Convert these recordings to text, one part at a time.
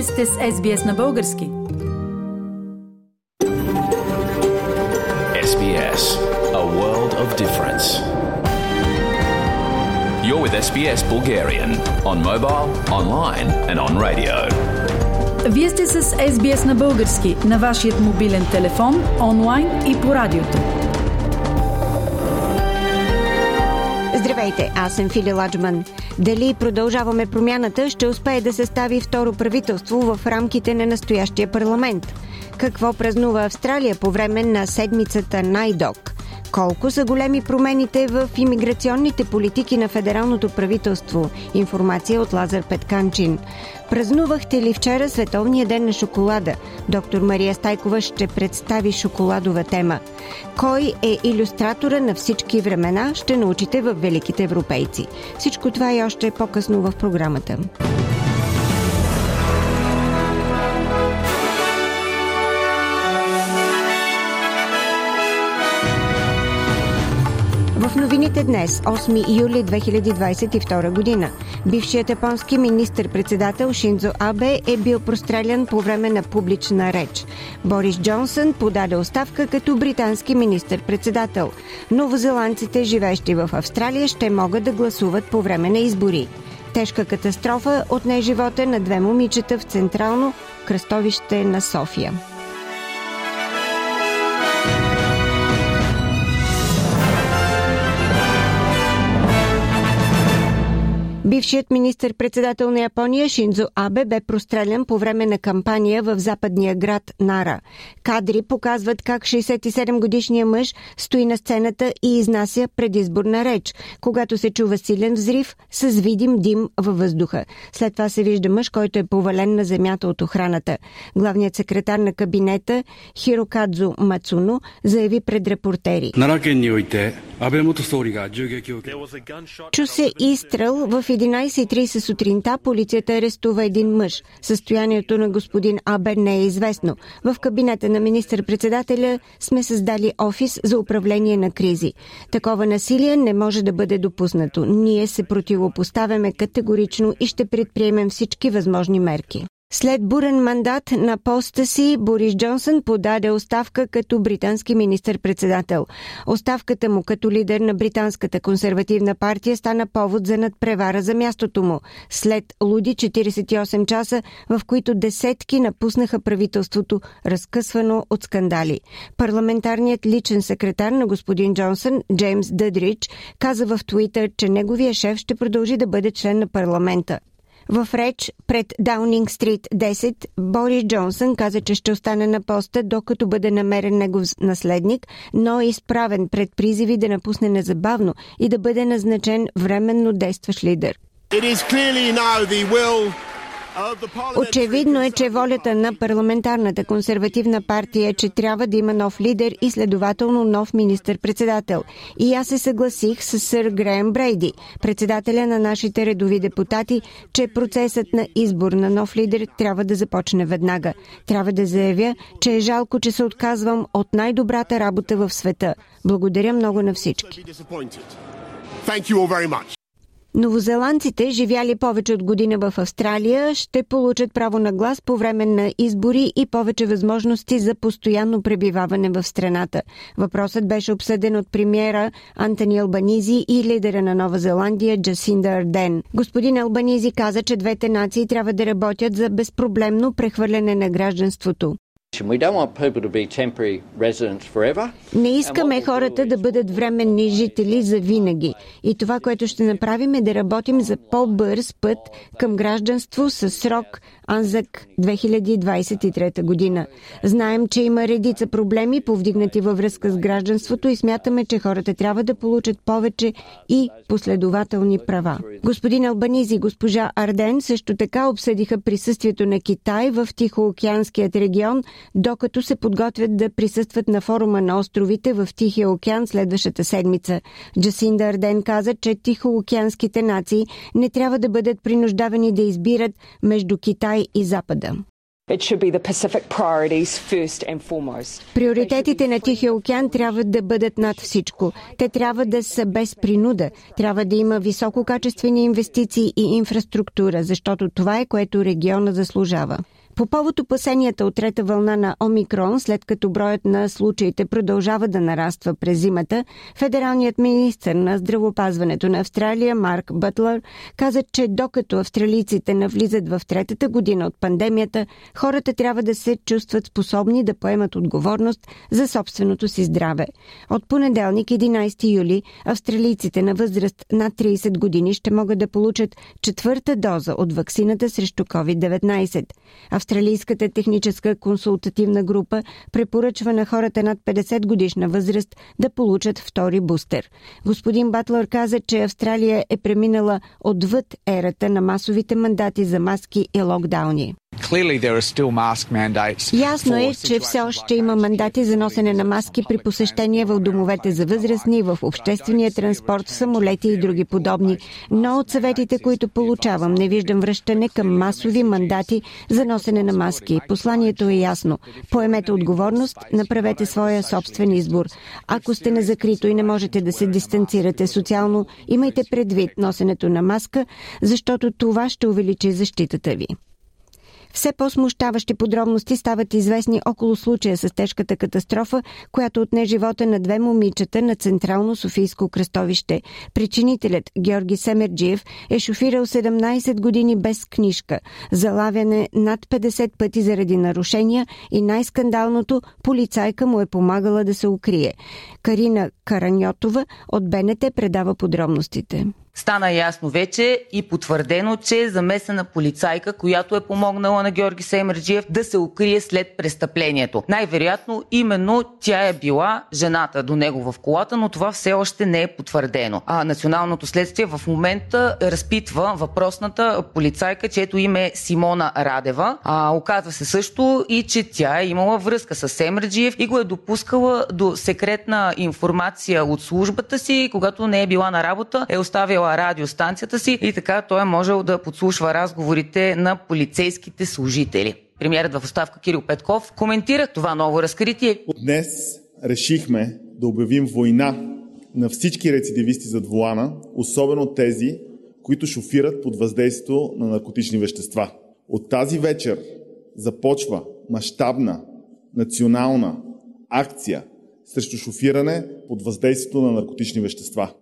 Вие сте с SBS на български. SBS, a world of difference. You're with SBS Bulgarian on mobile, online and on radio. Вие сте с SBS на български на вашият мобилен телефон, онлайн и по радиото. Здравейте, аз съм Фили Ладжман. Дали продължаваме промяната, ще успее да се стави второ правителство в рамките на настоящия парламент? Какво празнува Австралия по време на седмицата Найдок? Колко са големи промените в имиграционните политики на федералното правителство? Информация от Лазар Петканчин. Празнувахте ли вчера Световния ден на шоколада? Доктор Мария Стайкова ще представи шоколадова тема. Кой е иллюстратора на всички времена, ще научите в Великите европейци. Всичко това и още по-късно в програмата. В новините днес, 8 юли 2022 година, бившият японски министр-председател Шинзо Абе е бил прострелян по време на публична реч. Борис Джонсън подаде оставка като британски министр-председател. Новозеландците, живещи в Австралия, ще могат да гласуват по време на избори. Тежка катастрофа отне живота на две момичета в централно кръстовище на София. Бившият министр-председател на Япония Шинзо Абе бе прострелян по време на кампания в западния град Нара. Кадри показват как 67-годишният мъж стои на сцената и изнася предизборна реч, когато се чува силен взрив с видим дим във въздуха. След това се вижда мъж, който е повален на земята от охраната. Главният секретар на кабинета Хирокадзо Мацуно заяви пред репортери. Чу се изстрел в 11.30 сутринта полицията арестува един мъж. Състоянието на господин Абер не е известно. В кабинета на министър-председателя сме създали офис за управление на кризи. Такова насилие не може да бъде допуснато. Ние се противопоставяме категорично и ще предприемем всички възможни мерки. След бурен мандат на поста си, Борис Джонсън подаде оставка като британски министр-председател. Оставката му като лидер на британската консервативна партия стана повод за надпревара за мястото му. След луди 48 часа, в които десетки напуснаха правителството, разкъсвано от скандали. Парламентарният личен секретар на господин Джонсън, Джеймс Дъдрич, каза в Твитър, че неговия шеф ще продължи да бъде член на парламента. В реч пред Даунинг Стрит 10 Борис Джонсън каза, че ще остане на поста, докато бъде намерен негов наследник, но е изправен пред призиви да напусне незабавно и да бъде назначен временно действащ лидер. Очевидно е, че волята на парламентарната консервативна партия е, че трябва да има нов лидер и следователно нов министр-председател. И аз се съгласих с сър Греем Брейди, председателя на нашите редови депутати, че процесът на избор на нов лидер трябва да започне веднага. Трябва да заявя, че е жалко, че се отказвам от най-добрата работа в света. Благодаря много на всички. Новозеландците, живяли повече от година в Австралия, ще получат право на глас по време на избори и повече възможности за постоянно пребиваване в страната. Въпросът беше обсъден от премиера Антони Албанизи и лидера на Нова Зеландия Джасинда Арден. Господин Албанизи каза, че двете нации трябва да работят за безпроблемно прехвърляне на гражданството. Не искаме хората да бъдат временни жители за винаги. И това, което ще направим е да работим за по-бърз път към гражданство с срок Анзак 2023 година. Знаем, че има редица проблеми, повдигнати във връзка с гражданството и смятаме, че хората трябва да получат повече и последователни права. Господин Албанизи и госпожа Арден също така обсъдиха присъствието на Китай в Тихоокеанският регион, докато се подготвят да присъстват на форума на островите в Тихия океан следващата седмица. Джасинда Арден каза, че Тихоокеанските нации не трябва да бъдат принуждавани да избират между Китай и Запада. Приоритетите на Тихия океан трябва да бъдат над всичко. Те трябва да са без принуда. Трябва да има висококачествени инвестиции и инфраструктура, защото това е което региона заслужава. По повод опасенията от трета вълна на Омикрон, след като броят на случаите продължава да нараства през зимата, федералният министр на здравопазването на Австралия Марк Бътлър каза, че докато австралийците навлизат в третата година от пандемията, хората трябва да се чувстват способни да поемат отговорност за собственото си здраве. От понеделник 11 юли австралийците на възраст над 30 години ще могат да получат четвърта доза от вакцината срещу COVID-19. Австралийската техническа консултативна група препоръчва на хората над 50 годишна възраст да получат втори бустер. Господин Батлър каза, че Австралия е преминала отвъд ерата на масовите мандати за маски и локдауни. Ясно е, че все още има мандати за носене на маски при посещения в домовете за възрастни, в обществения транспорт, в самолети и други подобни. Но от съветите, които получавам, не виждам връщане към масови мандати за носене на маски. Посланието е ясно. Поемете отговорност, направете своя собствен избор. Ако сте на закрито и не можете да се дистанцирате социално, имайте предвид носенето на маска, защото това ще увеличи защитата ви. Все по-смущаващи подробности стават известни около случая с тежката катастрофа, която отне живота на две момичета на Централно Софийско кръстовище. Причинителят Георги Семерджиев е шофирал 17 години без книжка, залавяне над 50 пъти заради нарушения и най-скандалното полицайка му е помагала да се укрие. Карина Караньотова от БНТ предава подробностите. Стана ясно вече и потвърдено, че е замесена полицайка, която е помогнала на Георги Сеймерджиев да се укрие след престъплението. Най-вероятно именно тя е била жената до него в колата, но това все още не е потвърдено. А националното следствие в момента разпитва въпросната полицайка, чието име е Симона Радева. А, оказва се също и, че тя е имала връзка с Семерджиев и го е допускала до секретна информация от службата си, когато не е била на работа, е оставила радиостанцията си и така той е можел да подслушва разговорите на полицейските служители. Премьерът в оставка Кирил Петков коментира това ново разкритие. Днес решихме да обявим война на всички рецидивисти зад вулана, особено тези, които шофират под въздействието на наркотични вещества. От тази вечер започва мащабна национална акция срещу шофиране под въздействието на наркотични вещества.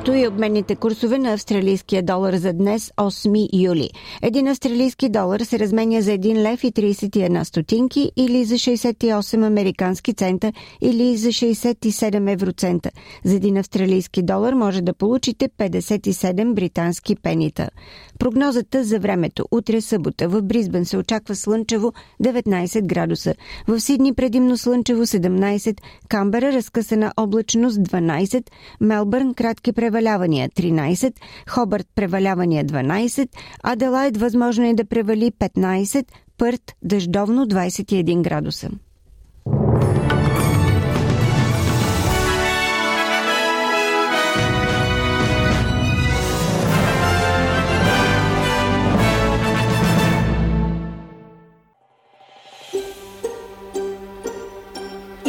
Ето и обменните курсове на австралийския долар за днес, 8 юли. Един австралийски долар се разменя за 1 лев и 31 стотинки или за 68 американски цента или за 67 евроцента. За един австралийски долар може да получите 57 британски пенита. Прогнозата за времето. Утре събота в Бризбен се очаква слънчево 19 градуса. В Сидни предимно слънчево 17, Камбера разкъсана облачност 12, Мелбърн кратки превалявания 13, Хобърт превалявания 12, Аделайд възможно е да превали 15, Пърт дъждовно 21 градуса.